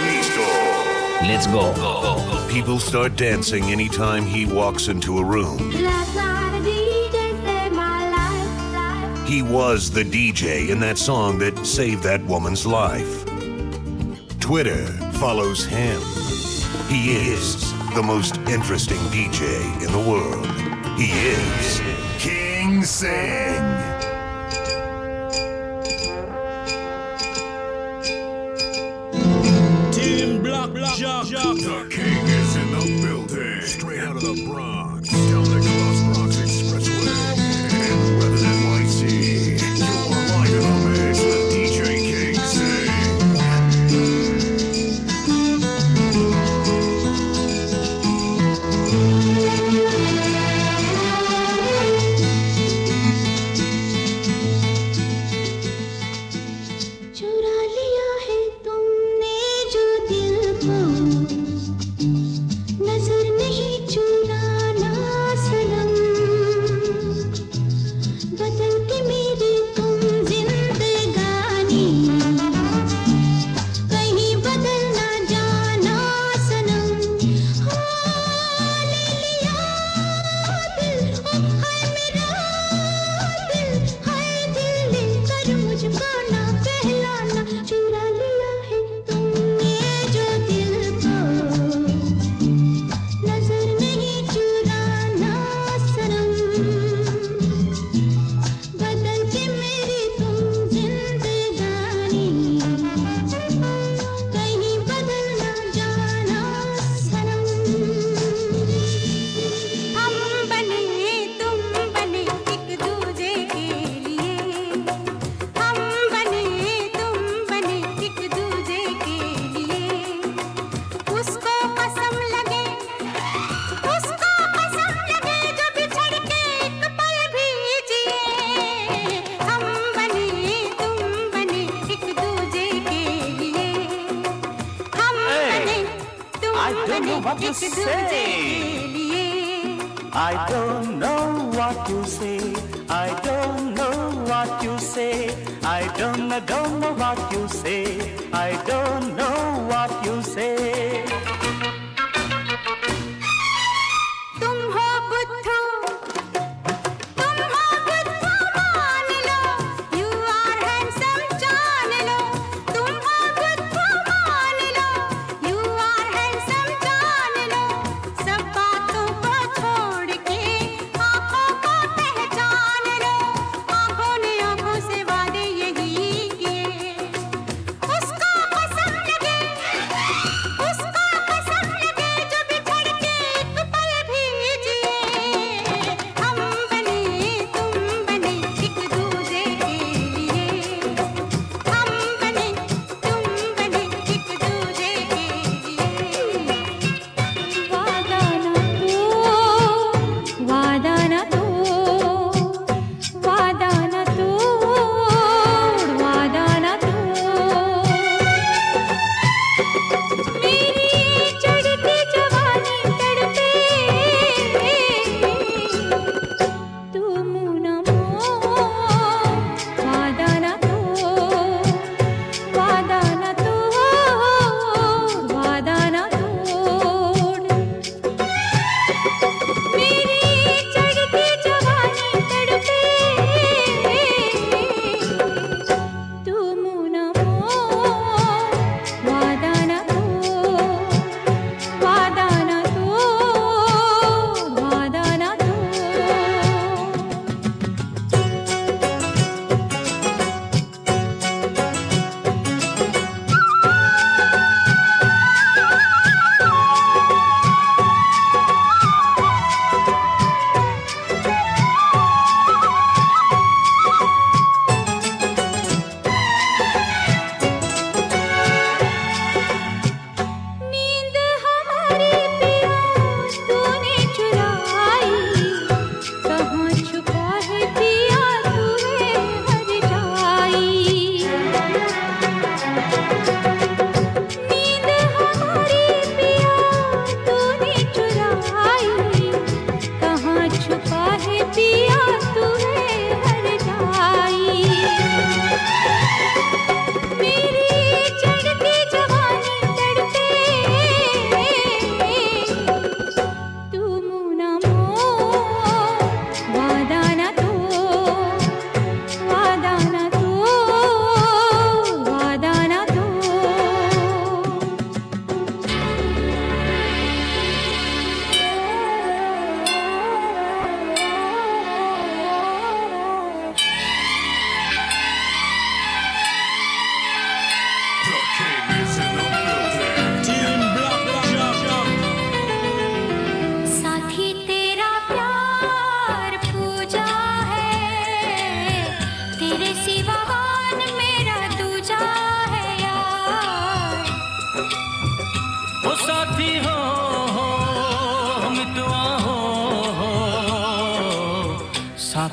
Listo. Let's go. Go, go. People start dancing anytime he walks into a room. He was the DJ in that song that saved that woman's life. Twitter follows him. He is the most interesting DJ in the world. He is King Sam. doctor. say. I don't know what to say. I don't know what you say. I don't, I don't know what you say. I don't know what you say.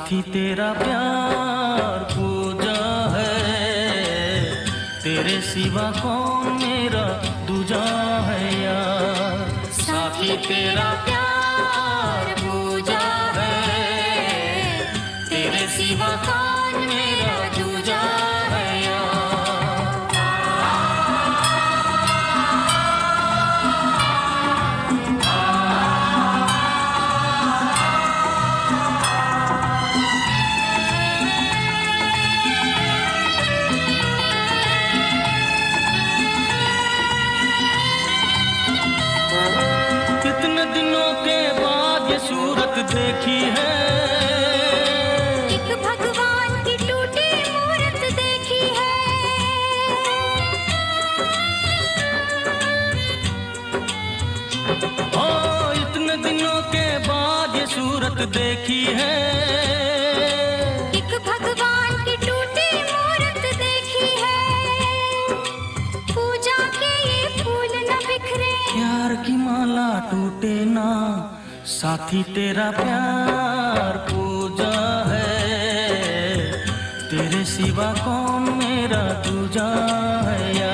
साथी तेरा प्यार पूजा है। तेरे सिवा कौन मेरा दूजा है यार? साथी तेरा मूर्त देखी है। एक भगवान की टूटी देखी पूजा बिखरे। प्यार की माला टूटे ना साथी तेरा प्यार पूजा है। तेरे सिवा कौन मेरा पूजा है?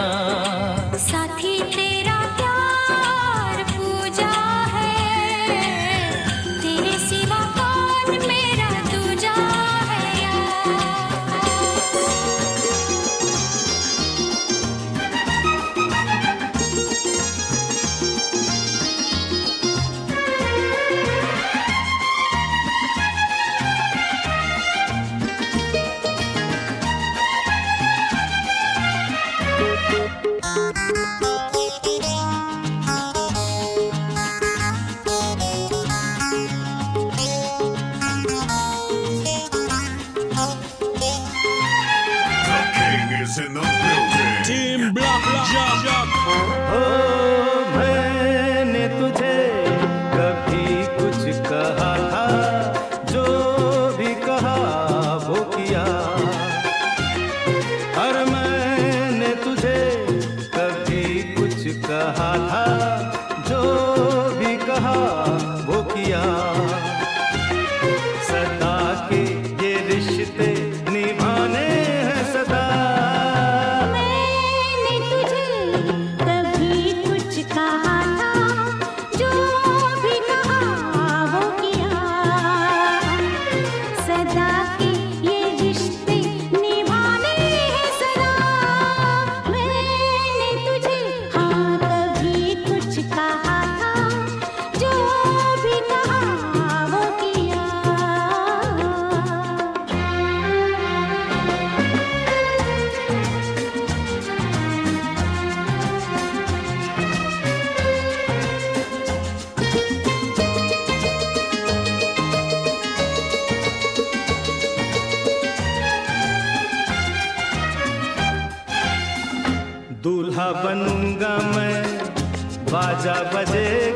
बाजा बजेगा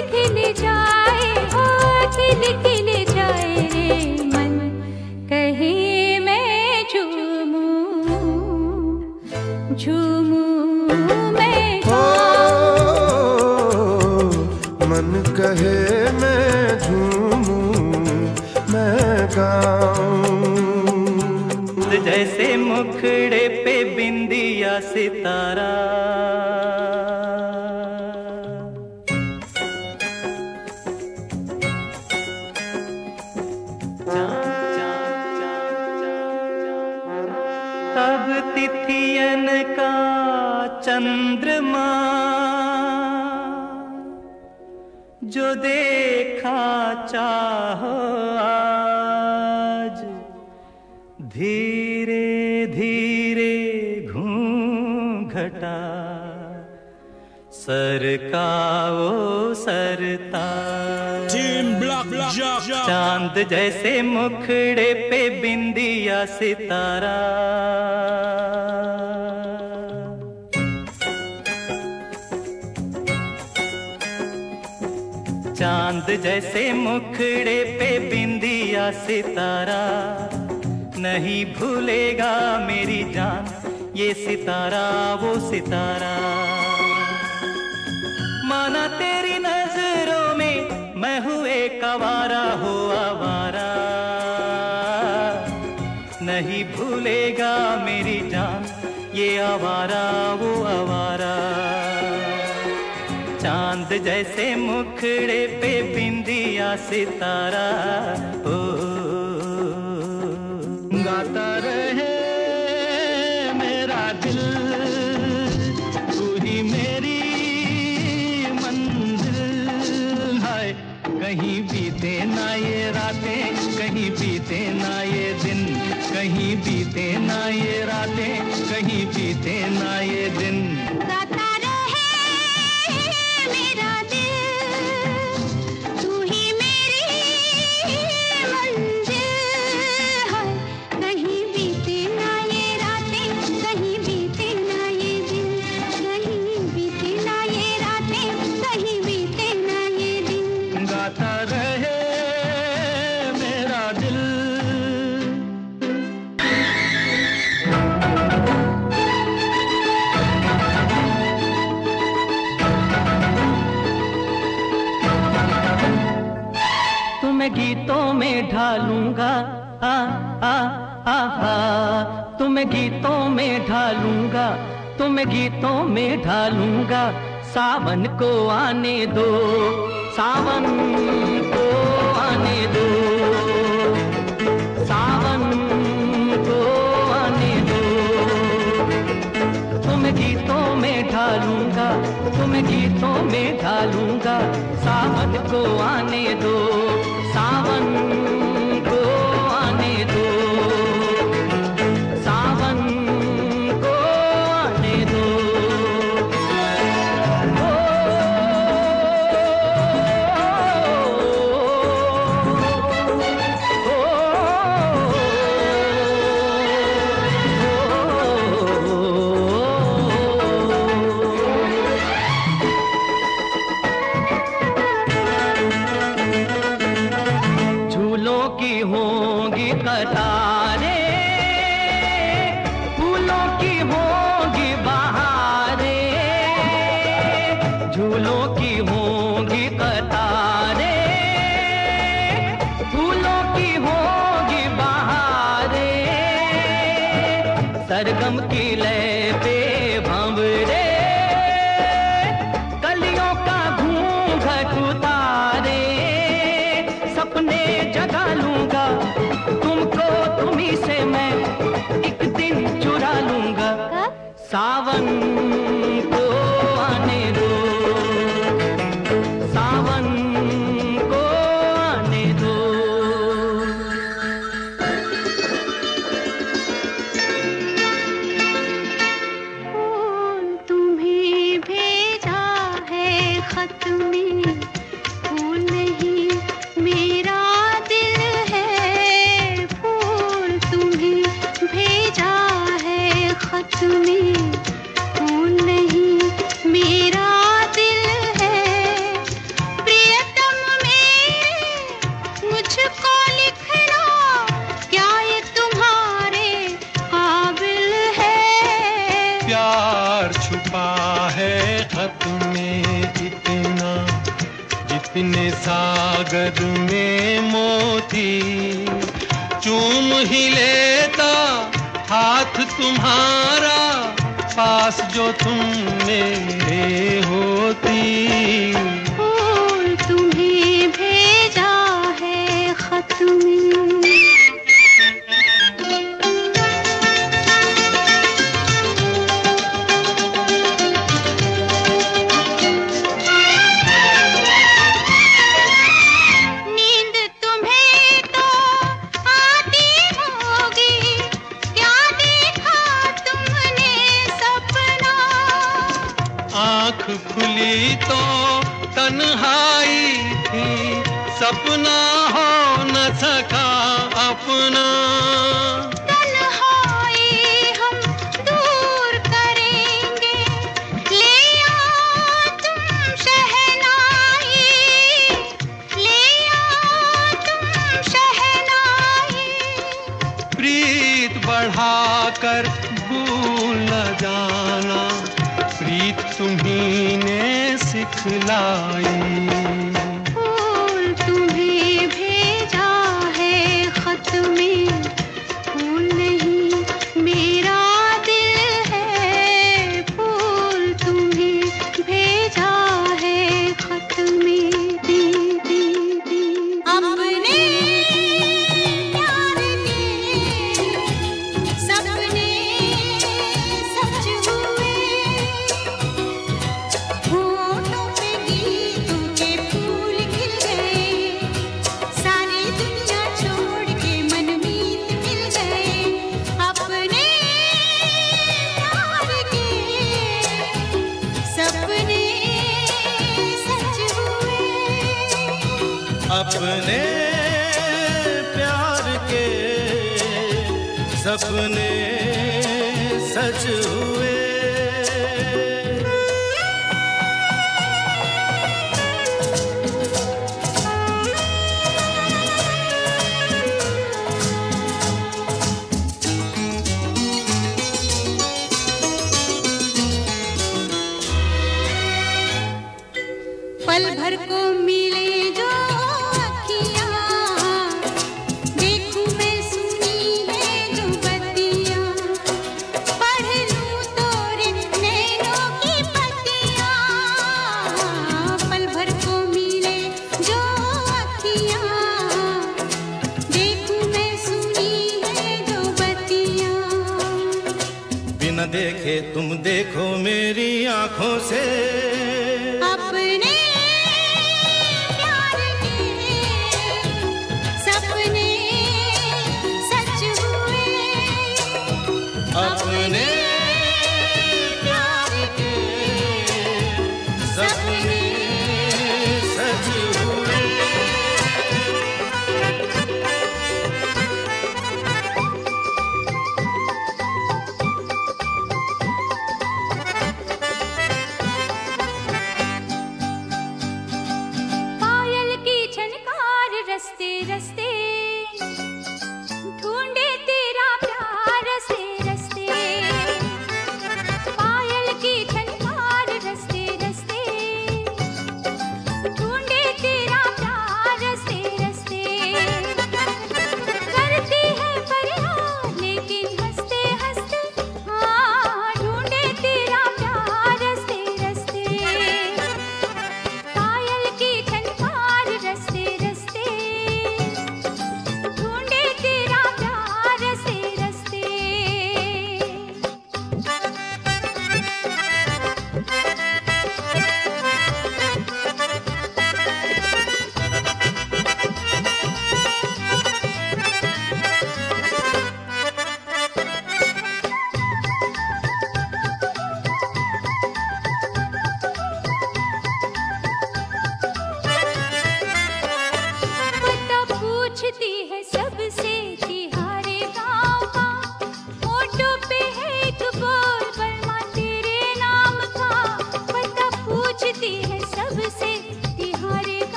दिखने जा सितारा। चाँद जैसे मुखड़े पे बिंदिया सितारा। नहीं भूलेगा मेरी जान, ये सितारा, वो सितारा। नहीं भूलेगा मेरी जान। ये आवारा वो आवारा। चाँद जैसे मुखड़े पे बिंदिया सितारा। ओ, गाता रहे मेरा दिल। ढालूँगा, तुम्हें गीतों में ढालूँगा, सावन को आने दो, सावन को आने दो, सावन को आने दो। तुम्हें गीतों में ढालूँगा, तुम्हें गीतों में ढालूँगा, सावन को आने दो, सावन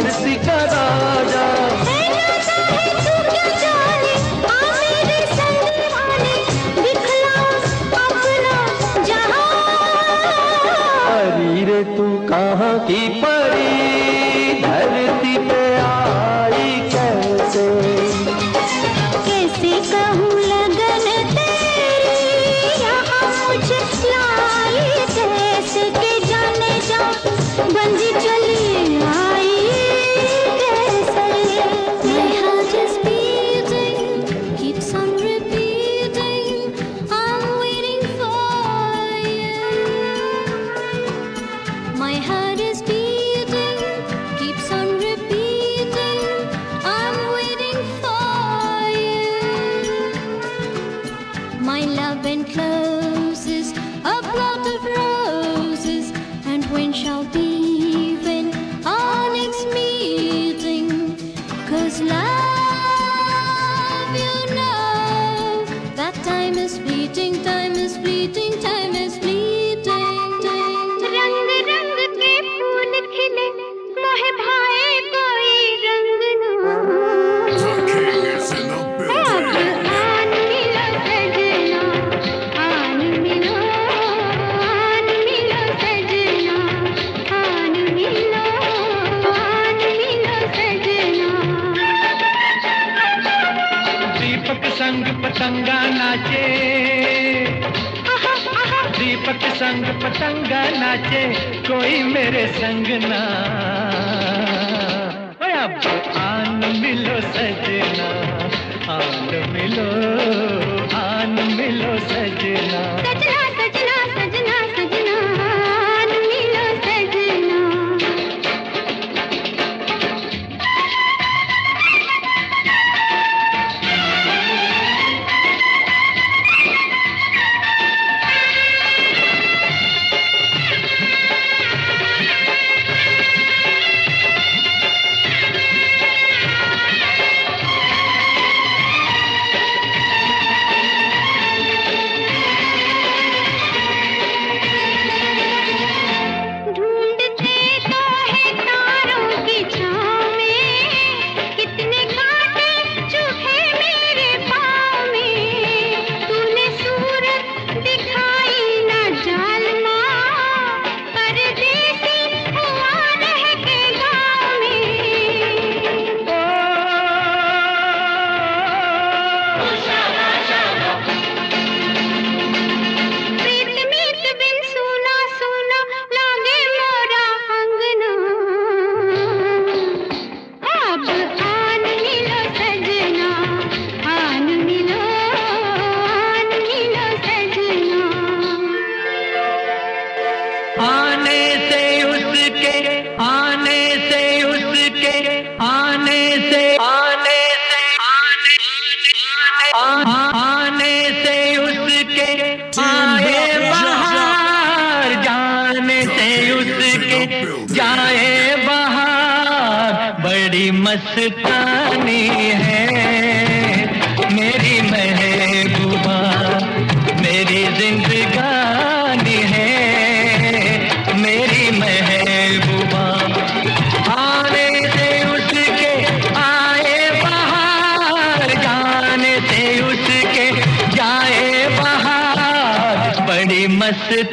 धरती का sit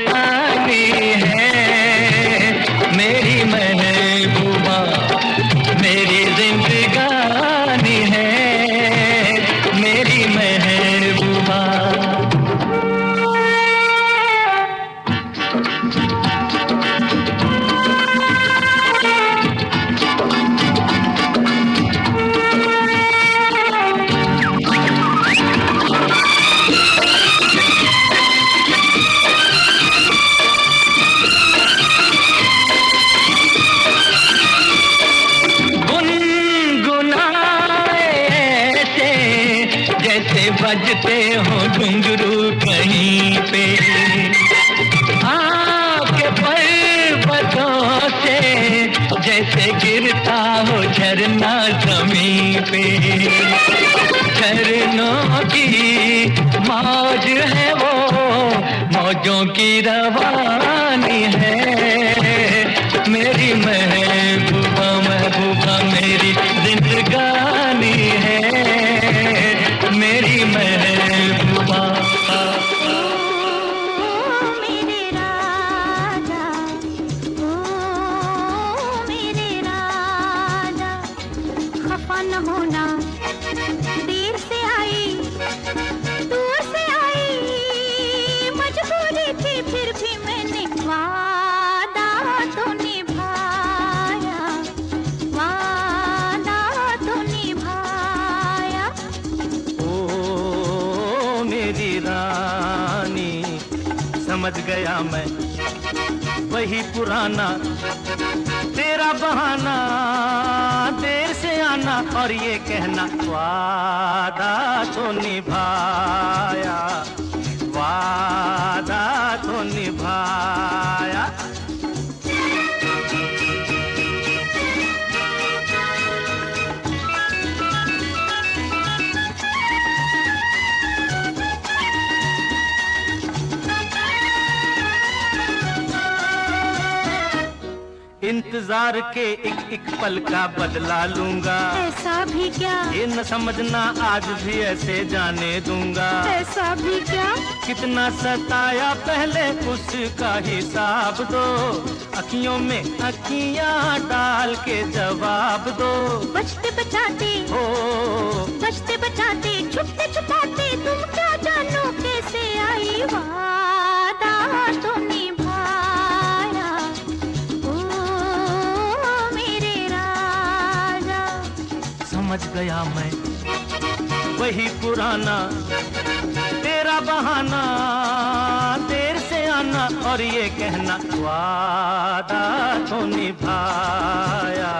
समझ गया मैं। वही पुराना, तेरा बहाना, देर से आना और ये कहना, वादा तो निभाया, वादा तो निभाया। इंतज़ार के एक एक पल का बदला लूँगा। ऐसा भी क्या? ये न समझना आज भी ऐसे जाने दूँगा। ऐसा भी क्या? कितना सताया पहले उसका हिसाब दो। अखियों में अखियाँ डाल के जवाब दो। बचते बचाते हो। बचते बचाते छुपते छुपाते तुम क्या जानो कैसे आई वादा तुम्हें समझ गया मैं। वही पुराना, तेरा बहाना, देर से आना और ये कहना, वादा तो निभाया।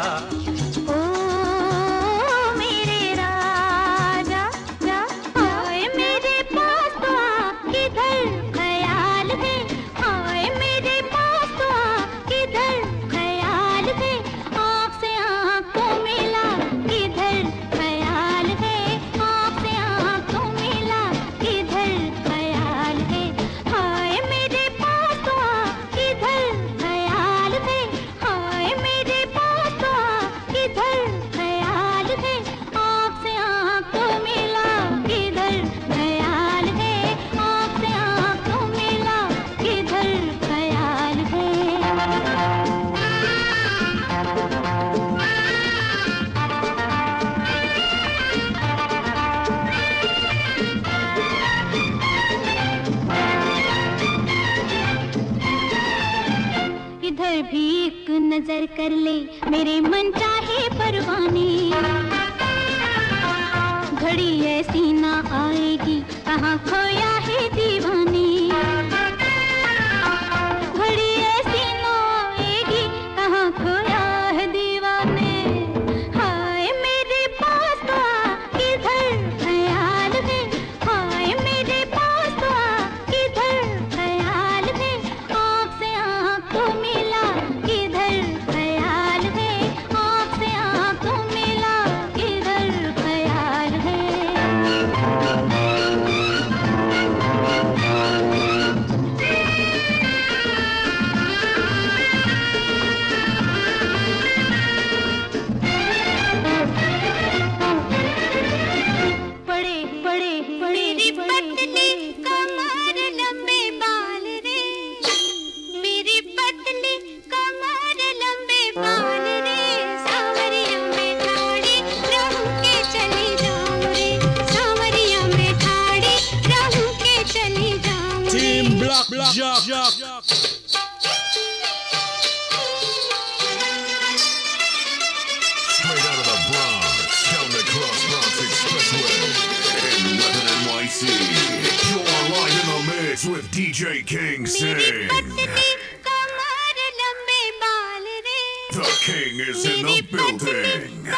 With DJ King sing. The king is in the building.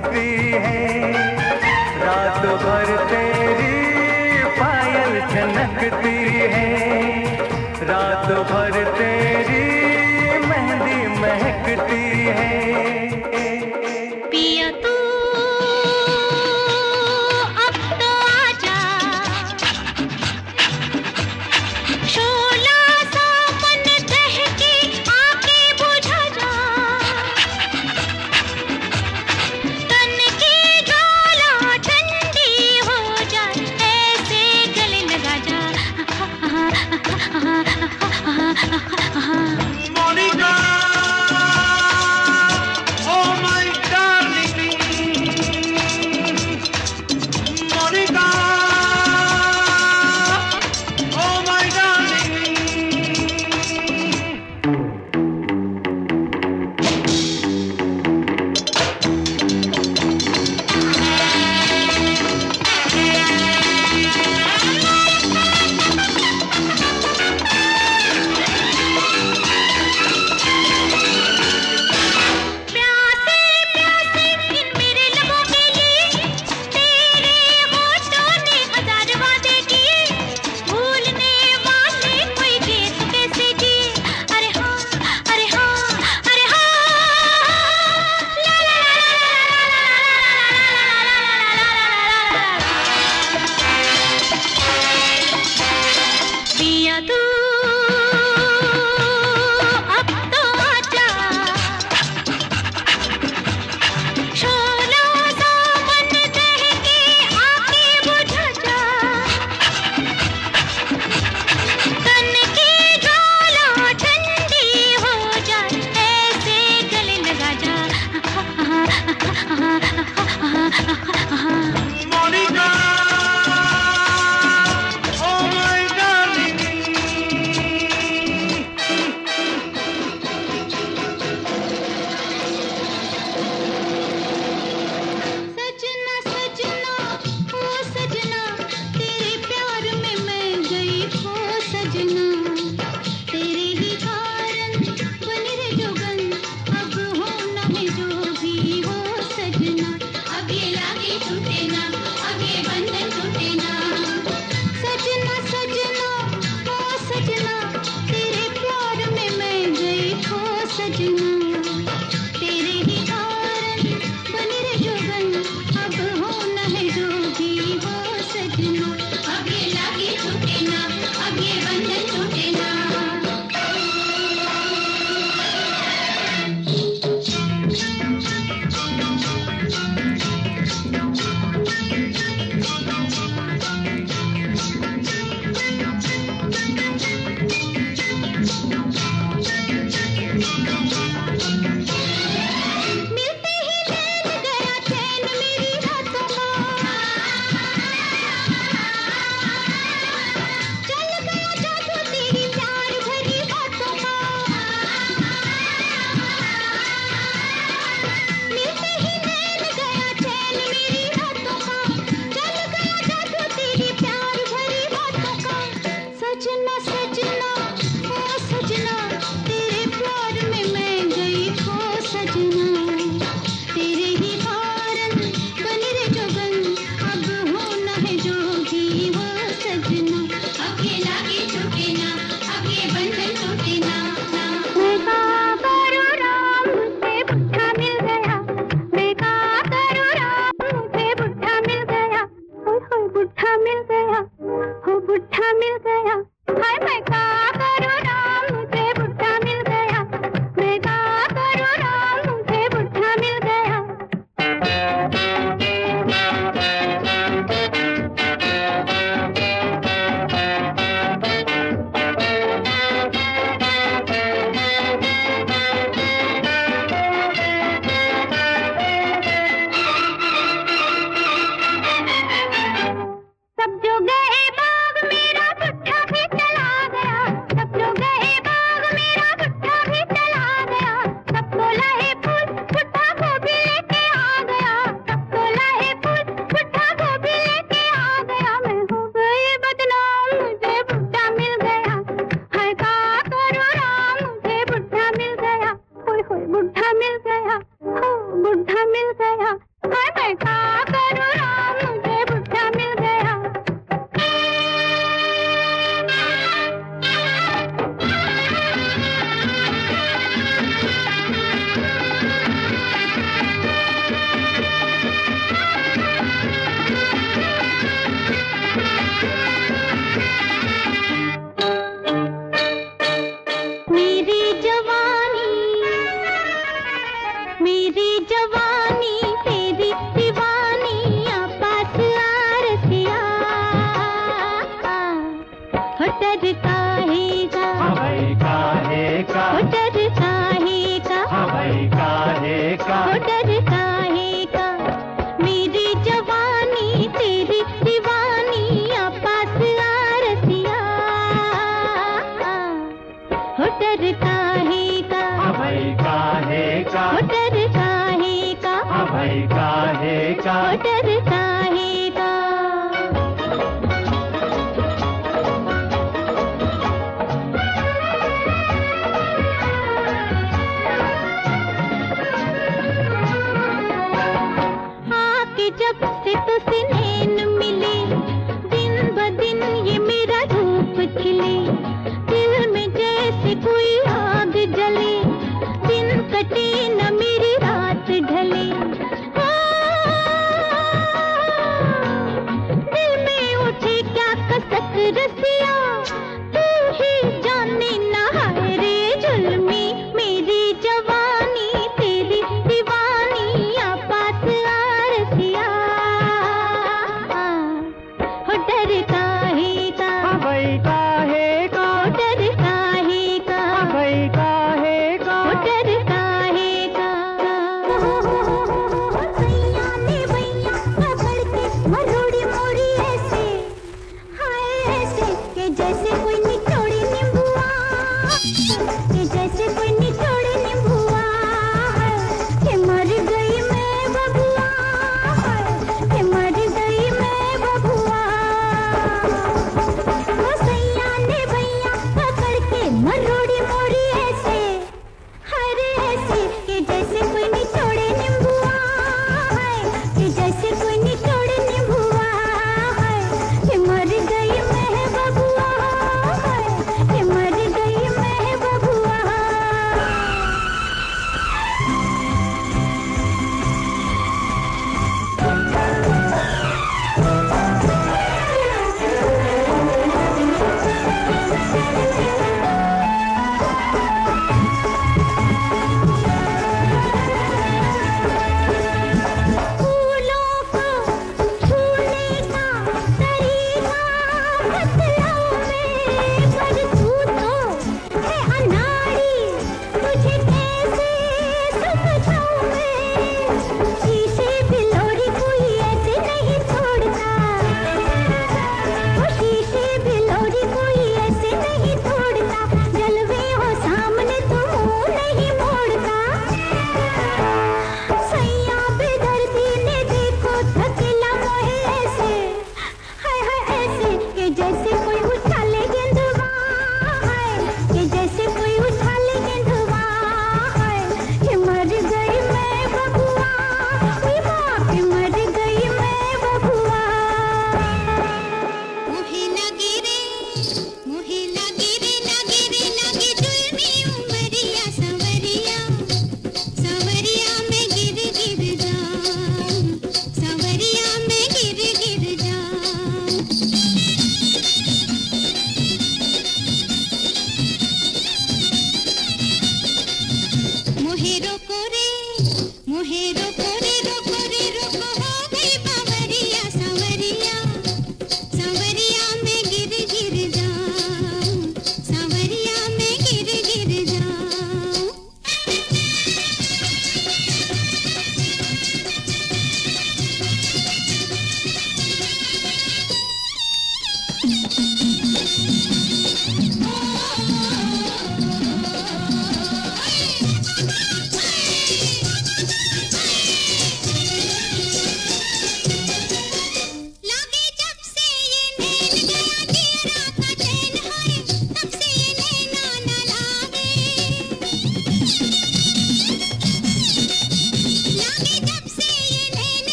महकती है।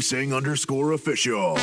Sing Sing underscore official.